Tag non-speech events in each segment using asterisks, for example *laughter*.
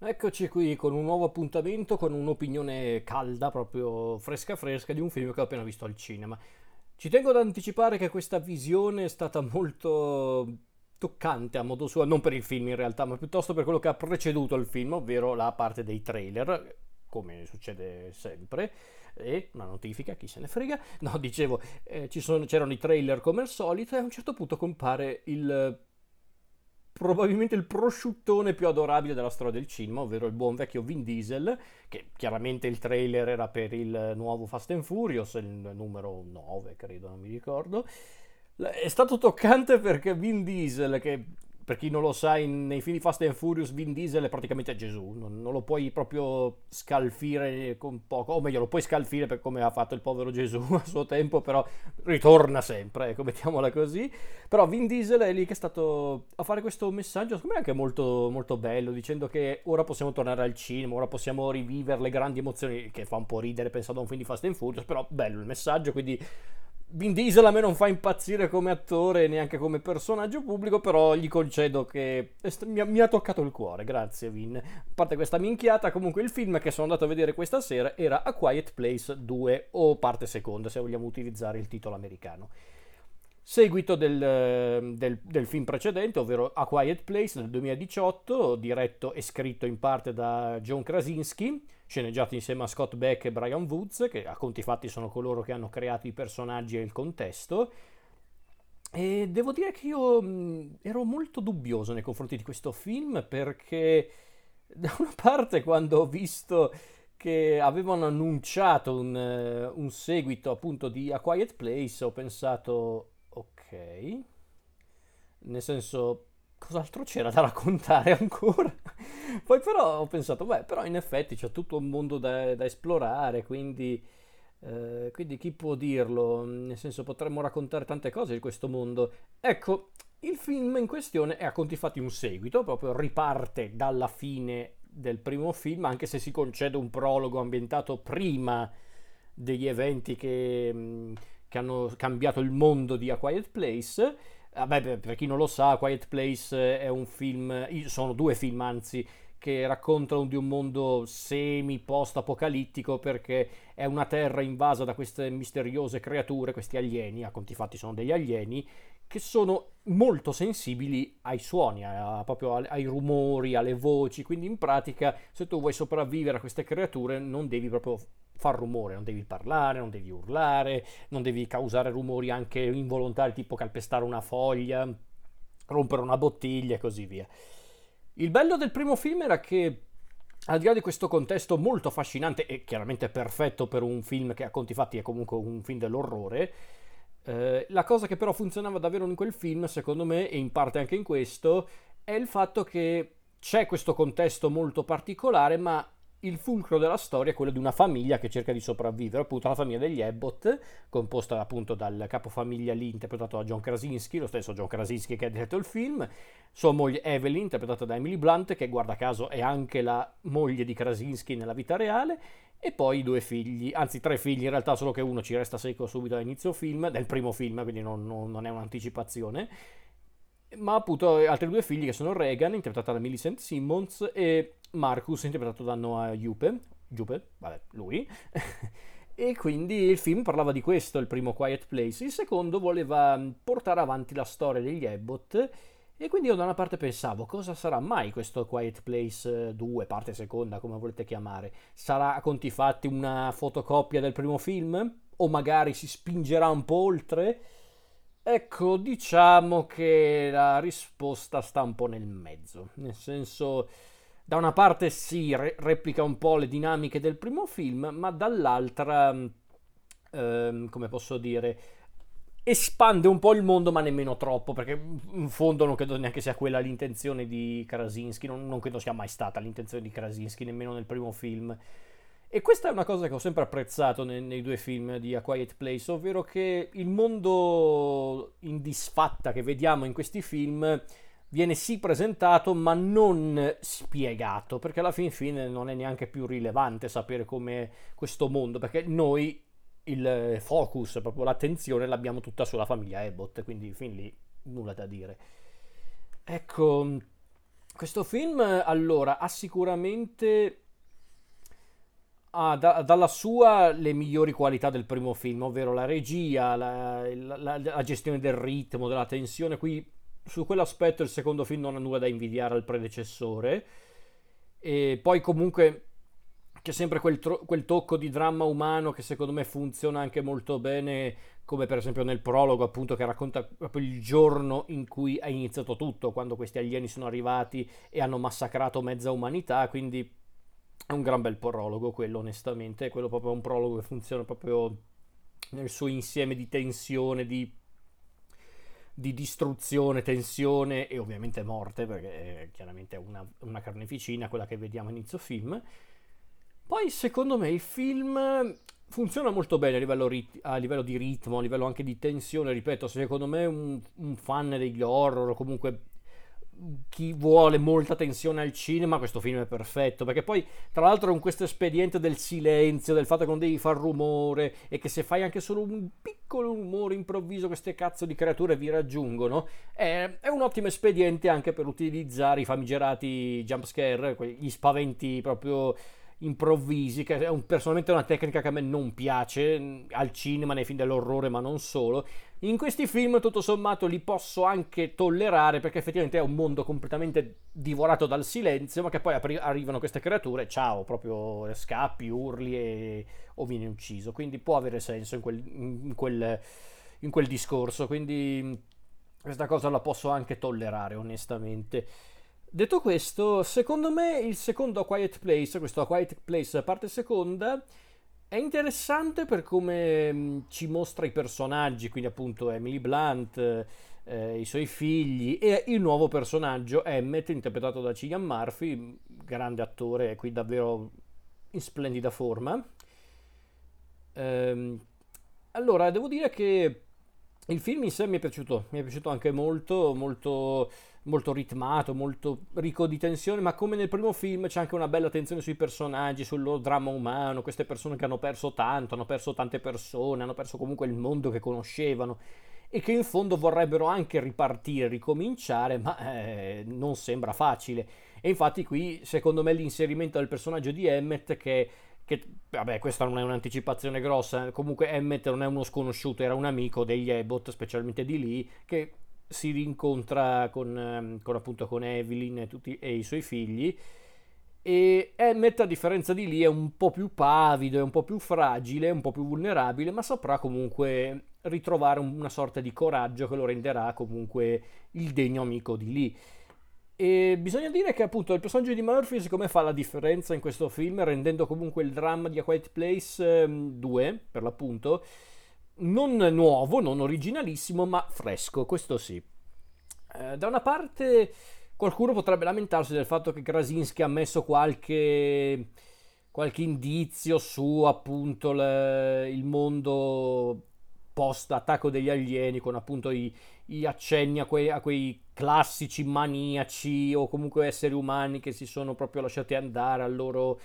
Eccoci qui con un nuovo appuntamento, con un'opinione calda, proprio fresca fresca, di un film che ho appena visto al cinema. Ci tengo ad anticipare che questa visione è stata molto toccante a modo suo, non per il film in realtà, ma piuttosto per quello che ha preceduto il film, ovvero la parte dei trailer, come succede sempre. E una notifica, chi se ne frega. No, dicevo, eh, sono, c'erano i trailer come al solito e a un certo punto compare il probabilmente il prosciuttone più adorabile della storia del cinema, ovvero il buon vecchio Vin Diesel, che chiaramente il trailer era per il nuovo Fast and Furious, il numero 9 credo, non mi ricordo. È stato toccante perché Vin Diesel, che per chi non lo sa, in, nei film di Fast and Furious Vin Diesel è praticamente Gesù, non, non, lo puoi proprio scalfire con poco, o meglio lo puoi scalfire per come ha fatto il povero Gesù *laughs* a suo tempo, però ritorna sempre, ecco, mettiamola così. Però Vin Diesel è lì che è stato a fare questo messaggio, secondo me anche molto, molto bello, dicendo che ora possiamo tornare al cinema, ora possiamo rivivere le grandi emozioni, che fa un po' ridere pensando a un film di Fast and Furious, però bello il messaggio, quindi Vin Diesel a me non fa impazzire come attore neanche come personaggio pubblico, però gli concedo che mi ha, mi ha, toccato il cuore, grazie Vin. A parte questa minchiata, comunque il film che sono andato a vedere questa sera era A Quiet Place 2 o parte seconda, se vogliamo utilizzare il titolo americano. Seguito del, del, del film precedente, ovvero A Quiet Place del 2018, diretto e scritto in parte da John Krasinski, sceneggiato insieme a Scott Beck e Brian Woods, che a conti fatti sono coloro che hanno creato i personaggi e il contesto. E devo dire che io mh, ero molto dubbioso nei confronti di questo film perché *laughs* da una parte quando ho visto che avevano annunciato un, uh, un seguito appunto di A Quiet Place ho pensato ok nel senso cos'altro c'era da raccontare *laughs* ancora? Poi però ho pensato, beh, però in effetti c'è tutto un mondo da, da esplorare, quindi, eh, quindi chi può dirlo? Nel senso potremmo raccontare tante cose di questo mondo. Ecco, il film in questione è a conti fatti un seguito, proprio riparte dalla fine del primo film, anche se si concede un prologo ambientato prima degli eventi che, che hanno cambiato il mondo di A Quiet Place Vabbè, per chi non lo sa, Quiet Place è un film, sono due film anzi, che raccontano di un mondo semi post-apocalittico perché è una terra invasa da queste misteriose creature, questi alieni, a conti fatti sono degli alieni, che sono molto sensibili ai suoni, a, proprio ai rumori, alle voci, quindi in pratica se tu vuoi sopravvivere a queste creature non devi proprio far rumore, non devi parlare, non devi urlare, non devi causare rumori anche involontari tipo calpestare una foglia, rompere una bottiglia e così via. Il bello del primo film era che al di là di questo contesto molto affascinante e chiaramente perfetto per un film che a conti fatti è comunque un film dell'orrore, eh, la cosa che però funzionava davvero in quel film, secondo me, e in parte anche in questo, è il fatto che c'è questo contesto molto particolare, ma il fulcro della storia è quello di una famiglia che cerca di sopravvivere, appunto la famiglia degli Abbott, composta appunto dal capofamiglia lì interpretato da John Krasinski, lo stesso John Krasinski che ha diretto il film, sua moglie Evelyn interpretata da Emily Blunt, che guarda caso è anche la moglie di Krasinski nella vita reale, e poi due figli, anzi tre figli in realtà, solo che uno ci resta secco subito all'inizio film, del primo film, quindi non, non, non è un'anticipazione. Ma appunto altri due figli che sono Regan, interpretata da Millicent Simmons, e Marcus, interpretato da Noah Jupe, Jupe, vabbè, lui. *laughs* e quindi il film parlava di questo, il primo Quiet Place. Il secondo voleva portare avanti la storia degli Abbott e quindi io da una parte pensavo, cosa sarà mai questo Quiet Place 2, parte seconda, come volete chiamare? Sarà a conti fatti una fotocopia del primo film? O magari si spingerà un po' oltre? Ecco, diciamo che la risposta sta un po' nel mezzo, nel senso, da una parte si re- replica un po' le dinamiche del primo film, ma dall'altra, ehm, come posso dire, espande un po' il mondo, ma nemmeno troppo, perché in fondo non credo neanche sia quella l'intenzione di Krasinski, non, non credo sia mai stata l'intenzione di Krasinski, nemmeno nel primo film. E questa è una cosa che ho sempre apprezzato nei, nei, due film di A Quiet Place, ovvero che il mondo in disfatta che vediamo in questi film viene sì presentato ma non spiegato, perché alla fin fine non è neanche più rilevante sapere come questo mondo, perché noi il focus, proprio l'attenzione l'abbiamo tutta sulla famiglia Abbott, quindi fin lì nulla da dire. Ecco, Questo film, allora, ha sicuramente ha da, dalla sua le migliori qualità del primo film, ovvero la regia, la, la, la, gestione del ritmo, della tensione. Qui su quell'aspetto il secondo film non ha nulla da invidiare al predecessore. E poi comunque c'è sempre quel, tro- quel tocco di dramma umano che secondo me funziona anche molto bene come per esempio nel prologo appunto che racconta proprio il giorno in cui è iniziato tutto, quando questi alieni sono arrivati e hanno massacrato mezza umanità, quindi è un gran bel prologo quello onestamente, è quello proprio un prologo che funziona proprio nel suo insieme di tensione, di, di distruzione, tensione e ovviamente morte, perché è chiaramente una, una carneficina quella che vediamo a inizio film. Poi secondo me il film funziona molto bene a livello, rit- a livello, di ritmo, a livello anche di tensione, ripeto, secondo me un, un fan degli horror o comunque chi vuole molta tensione al cinema, questo film è perfetto, perché poi tra l'altro con questo espediente del silenzio, del fatto che non devi far rumore e che se fai anche solo un piccolo rumore improvviso queste cazzo di creature vi raggiungono, è, è un ottimo espediente anche per utilizzare i famigerati jump scare, gli spaventi proprio improvvisi, che è un, personalmente una tecnica che a me non piace mm, al cinema, nei film dell'orrore, ma non solo. In questi film, tutto sommato, li posso anche tollerare perché effettivamente è un mondo completamente divorato dal silenzio, ma che poi apri- arrivano queste creature, ciao, proprio scappi, urli e... o vieni ucciso. Quindi può avere senso in quel, in quel, in quel discorso. Quindi mm, questa cosa la posso anche tollerare, onestamente. Detto questo, secondo me il secondo A Quiet Place, questo Quiet Place parte seconda, è interessante per come mm, ci mostra i personaggi, quindi appunto Emily Blunt, eh, i suoi figli e il nuovo personaggio Emmett, interpretato da Cillian Murphy, grande attore, qui davvero in splendida forma. Ehm, allora, devo dire che il film in sé mi è piaciuto, mi è piaciuto anche molto, molto molto ritmato, molto ricco di tensione, ma come nel primo film c'è anche una bella tensione sui personaggi, sul loro dramma umano, queste persone che hanno perso tanto, hanno perso tante persone, hanno perso comunque il mondo che conoscevano e che in fondo vorrebbero anche ripartire, ricominciare, ma eh, non sembra facile. E infatti qui, secondo me, l'inserimento del personaggio di Emmet che che vabbè questa non è un'anticipazione grossa comunque Emmet non è uno sconosciuto era un amico degli Abbott specialmente di lì che si rincontra con, ehm, con, appunto con Evelyn e, tutti, e i suoi figli e Emmet a differenza di lì è un po' più pavido, è un po' più fragile, un po' più vulnerabile, ma saprà comunque ritrovare una sorta di coraggio che lo renderà comunque il degno amico di lì. E bisogna dire che appunto il personaggio di Murphy siccome fa la differenza in questo film, rendendo comunque il dramma di A Quiet Place 2, ehm, per l'appunto, non nuovo, non originalissimo, ma fresco, questo sì. Eh, da una parte qualcuno potrebbe lamentarsi del fatto che Krasinski ha messo qualche, qualche indizio su appunto le, il mondo post attacco degli alieni con appunto i, i accenni a quei, a quei, classici maniaci o comunque esseri umani che si sono proprio lasciati andare al loro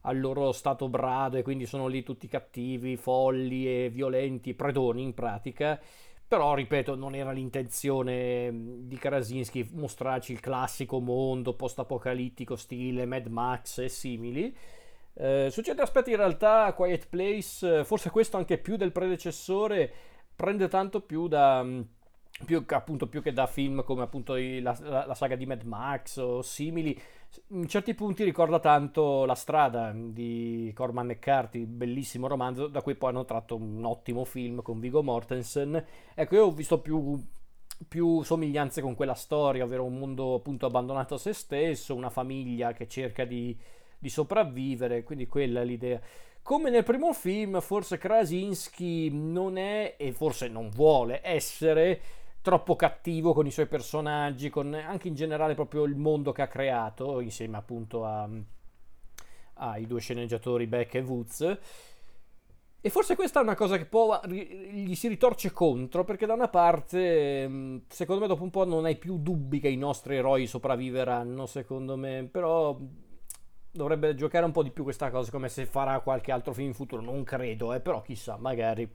al loro stato brado e quindi sono lì tutti cattivi, folli e violenti, predoni in pratica. Però, ripeto, non era l'intenzione di Krasinski mostrarci il classico mondo post-apocalittico stile Mad Max e simili. Eh, su certi aspetti in realtà Quiet Place, forse questo anche più del predecessore, prende tanto più da... Più, appunto, più che da film come appunto la, la, saga di Mad Max o simili, in certi punti ricorda tanto La strada di Corman McCarthy, bellissimo romanzo, da cui poi hanno tratto un ottimo film con Vigo Mortensen. Ecco, io ho visto più, più somiglianze con quella storia, ovvero un mondo appunto abbandonato a se stesso, una famiglia che cerca di, di sopravvivere, quindi quella è l'idea. Come nel primo film, forse Krasinski non è e forse non vuole essere troppo cattivo con i suoi personaggi, con anche in generale proprio il mondo che ha creato, insieme appunto a, ai due sceneggiatori Beck e Woods. E forse questa è una cosa che può, gli si ritorce contro, perché da una parte, mm, secondo me, dopo un po' non hai più dubbi che i nostri eroi sopravviveranno, secondo me, però dovrebbe giocare un po' di più questa cosa, come se farà qualche altro film in futuro, non credo, eh, però chissà, magari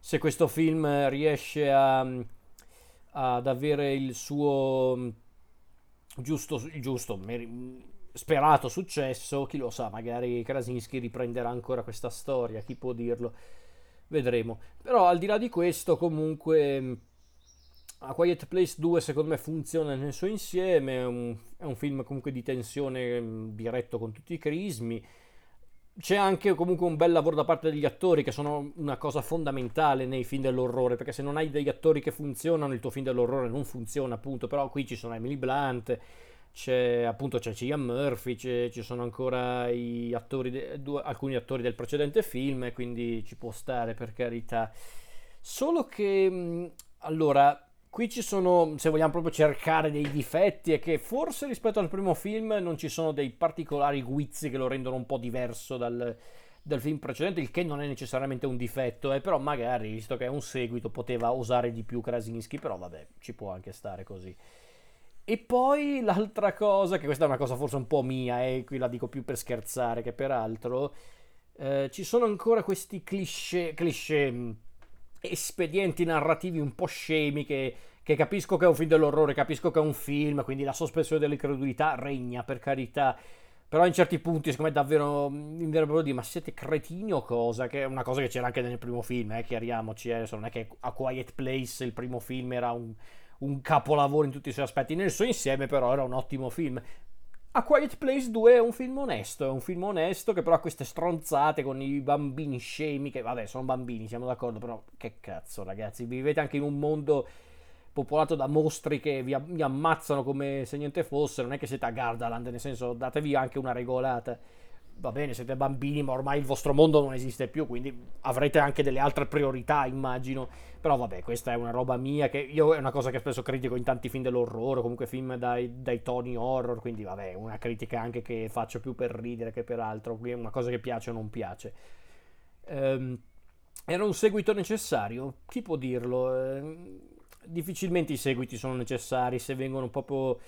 se questo film riesce a, ad avere il suo giusto, giusto sperato successo, chi lo sa, magari Krasinski riprenderà ancora questa storia, chi può dirlo, vedremo. Però al di là di questo, comunque, A Quiet Place 2 secondo me funziona nel suo insieme, è un, è un film comunque di tensione diretto con tutti i crismi. C'è anche comunque un bel lavoro da parte degli attori che sono una cosa fondamentale nei film dell'orrore, perché se non hai degli attori che funzionano il tuo film dell'orrore non funziona appunto, però qui ci sono Emily Blunt, c'è appunto c'è Cillian Murphy, ci sono ancora attori de, due, alcuni attori del precedente film, quindi ci può stare per carità. Solo che allora qui ci sono, se vogliamo proprio cercare dei difetti, è che forse rispetto al primo film non ci sono dei particolari guizzi che lo rendono un po' diverso dal, dal film precedente, il che non è necessariamente un difetto, eh, però magari, visto che è un seguito, poteva osare di più Krasinski, però vabbè, ci può anche stare così. E poi l'altra cosa, che questa è una cosa forse un po' mia, e eh, qui la dico più per scherzare che per altro, eh, ci sono ancora questi cliché, cliché espedienti narrativi un po' scemi che, che, capisco che è un film dell'orrore, capisco che è un film, quindi la sospensione dell'incredulità regna, per carità. Però in certi punti, secondo me, davvero mm, mi verrebbero dire: Ma siete cretini o cosa? Che è una cosa che c'era anche nel primo film, eh, chiariamoci. Eh, non è che A Quiet Place, il primo film, era un, un capolavoro in tutti i suoi aspetti. Nel suo insieme, però, era un ottimo film. A Quiet Place 2 è un film onesto, è un film onesto che però ha queste stronzate con i bambini scemi, che vabbè sono bambini, siamo d'accordo, però che cazzo ragazzi, vivete anche in un mondo popolato da mostri che vi, vi ammazzano come se niente fosse, non è che siete a Gardaland, nel senso datevi anche una regolata va bene, siete bambini, ma ormai il vostro mondo non esiste più, quindi avrete anche delle altre priorità, immagino. Però vabbè, questa è una roba mia, che io è una cosa che spesso critico in tanti film dell'orrore, comunque film dai, dai toni horror, quindi vabbè, una critica anche che faccio più per ridere che per altro, è una cosa che piace o non piace. Ehm, era un seguito necessario? Chi può dirlo? Ehm, difficilmente i seguiti sono necessari se vengono proprio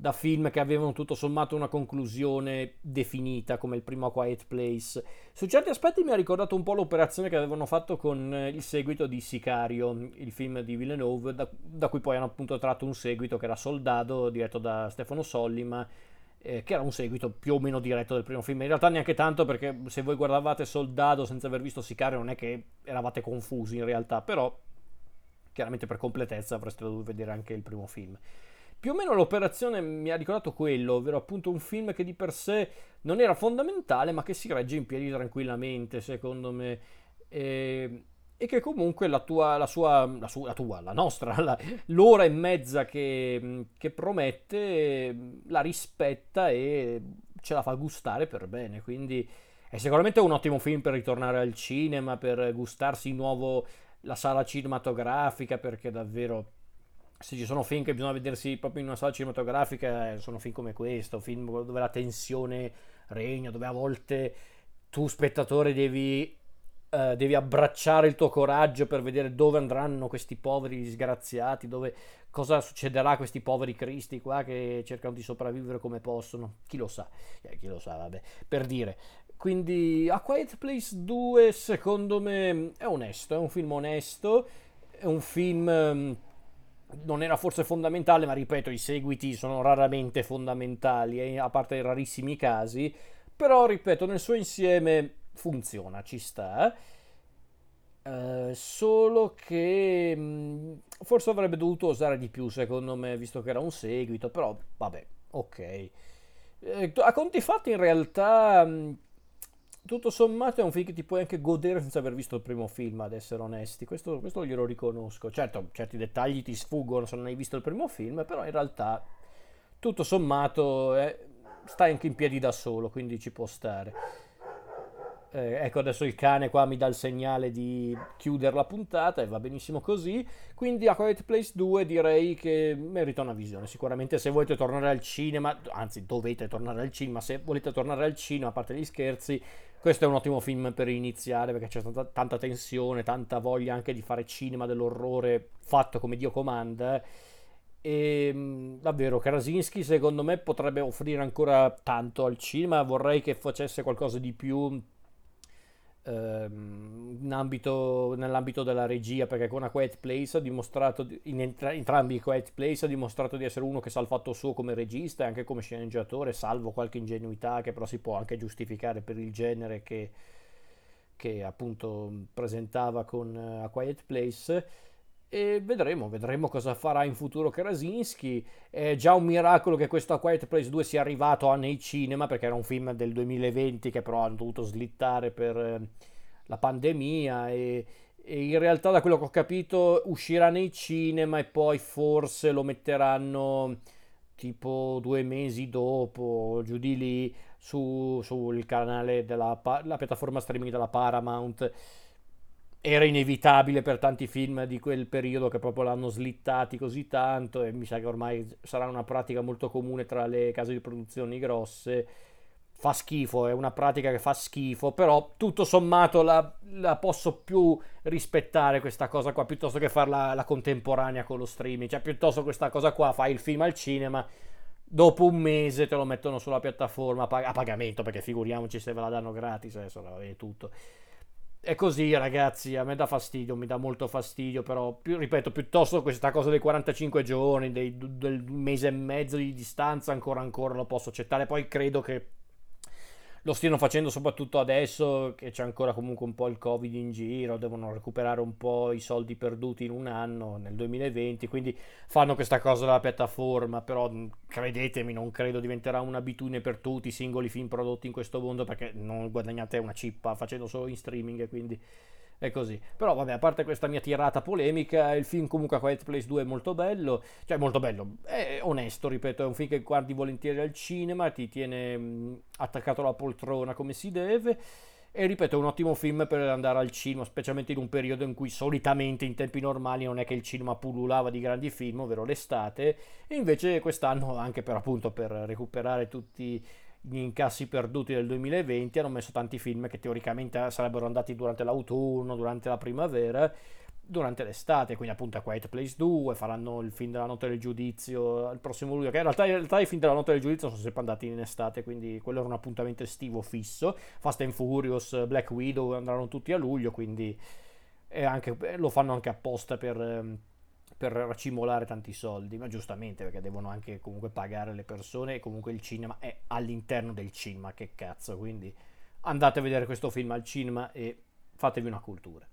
da film che avevano tutto sommato una conclusione definita come il primo Quiet Place. Su certi aspetti mi ha ricordato un po' l'operazione che avevano fatto con eh, il seguito di Sicario, il film di Villeneuve, da, da cui poi hanno appunto tratto un seguito che era Soldado, diretto da Stefano Sollima, eh, che era un seguito più o meno diretto del primo film. In realtà neanche tanto perché se voi guardavate Soldado senza aver visto Sicario non è che eravate confusi in realtà, però chiaramente per completezza avreste dovuto vedere anche il primo film. Più o meno l'operazione mi ha ricordato quello, ovvero appunto un film che di per sé non era fondamentale, ma che si regge in piedi tranquillamente, secondo me. E, e che comunque la tua, la sua, la, sua, la tua, la nostra, la, l'ora e mezza che, che, promette la rispetta e ce la fa gustare per bene. Quindi è sicuramente un ottimo film per ritornare al cinema, per gustarsi di nuovo la sala cinematografica, perché davvero se ci sono film che bisogna vedersi proprio in una sala cinematografica, eh, sono film come questo, film dove la tensione regna, dove a volte tu spettatore devi, uh, devi abbracciare il tuo coraggio per vedere dove andranno questi poveri disgraziati, dove, cosa succederà a questi poveri cristi qua che cercano di sopravvivere come possono. Chi lo sa? Eh, chi lo sa, vabbè, per dire. Quindi A Quiet Place 2 secondo me è onesto, è un film onesto, è un film... Non era forse fondamentale, ma ripeto, i seguiti sono raramente fondamentali, eh, a parte i rarissimi casi, però ripeto, nel suo insieme funziona, ci sta. Uh, solo che mh, mm, forse avrebbe dovuto osare di più, secondo me, visto che era un seguito, però vabbè, ok. Eh, a conti fatti, in realtà, mh, mm, tutto sommato è un film che ti puoi anche godere senza aver visto il primo film, ad essere onesti. Questo, questo glielo riconosco. Certo, certi dettagli ti sfuggono se non hai visto il primo film, però in realtà tutto sommato eh, stai anche in piedi da solo, quindi ci può stare. Eh, ecco adesso il cane qua mi dà il segnale di chiudere la puntata e va benissimo così. Quindi a Quiet Place 2 direi che merita una visione. Sicuramente se volete tornare al cinema, anzi dovete tornare al cinema, se volete tornare al cinema, a parte gli scherzi, questo è un ottimo film per iniziare perché c'è tanta, tanta tensione, tanta voglia anche di fare cinema dell'orrore fatto come Dio comanda. E ehm, davvero Krasinski secondo me potrebbe offrire ancora tanto al cinema. Vorrei che facesse qualcosa di più ambito, nell'ambito della regia, perché con A Quiet Place ha dimostrato, in entra- entrambi i Quiet Place ha dimostrato di essere uno che sa il fatto suo come regista e anche come sceneggiatore, salvo qualche ingenuità che però si può anche giustificare per il genere che, che appunto presentava con uh, A Quiet Place e vedremo, vedremo cosa farà in futuro Krasinski. È già un miracolo che questo A Quiet Place 2 sia arrivato nei cinema, perché era un film del 2020 che però hanno dovuto slittare per eh, la pandemia e, e, in realtà da quello che ho capito uscirà nei cinema e poi forse lo metteranno tipo due mesi dopo, giù di lì, su, sul canale della la piattaforma streaming della Paramount era inevitabile per tanti film di quel periodo che proprio l'hanno slittati così tanto e mi sa che ormai sarà una pratica molto comune tra le case di produzioni grosse. Fa schifo, è una pratica che fa schifo, però tutto sommato la, la posso più rispettare questa cosa qua piuttosto che farla la contemporanea con lo streaming. Cioè, piuttosto questa cosa qua, fai il film al cinema, dopo un mese te lo mettono sulla piattaforma a pagamento, perché figuriamoci se ve la danno gratis, adesso è tutto è così, ragazzi. A me dà fastidio, mi dà molto fastidio. Però, più, ripeto, piuttosto questa cosa dei 45 giorni, dei, del mese e mezzo di distanza, ancora ancora lo posso accettare. Poi credo che lo stiano facendo soprattutto adesso che c'è ancora comunque un po' il covid in giro, devono recuperare un po' i soldi perduti in un anno, nel 2020, quindi fanno questa cosa della piattaforma, però credetemi, non credo diventerà un'abitudine per tutti i singoli film prodotti in questo mondo perché non guadagnate una cippa facendo solo in streaming, quindi è così. Però vabbè, a parte questa mia tirata polemica, il film comunque a Quiet Place 2 è molto bello, cioè molto bello, è onesto, ripeto, è un film che guardi volentieri al cinema, ti tiene mh, attaccato alla poltrona come si deve. E ripeto, è un ottimo film per andare al cinema, specialmente in un periodo in cui solitamente in tempi normali non è che il cinema pullulava di grandi film, ovvero l'estate, e invece quest'anno, anche per appunto per recuperare tutti gli incassi perduti del 2020 hanno messo tanti film che teoricamente sarebbero andati durante l'autunno, durante la primavera, durante l'estate, quindi appunto a Quiet Place 2, faranno il film della notte del giudizio il prossimo luglio, che in realtà, in realtà i film della notte del giudizio sono sempre andati in estate, quindi quello era un appuntamento estivo fisso, Fast and Furious, Black Widow andranno tutti a luglio, quindi anche, lo fanno anche apposta per ehm, per racimolare tanti soldi, ma giustamente perché devono anche comunque pagare le persone e comunque il cinema è all'interno del cinema, che cazzo, quindi andate a vedere questo film al cinema e fatevi una cultura.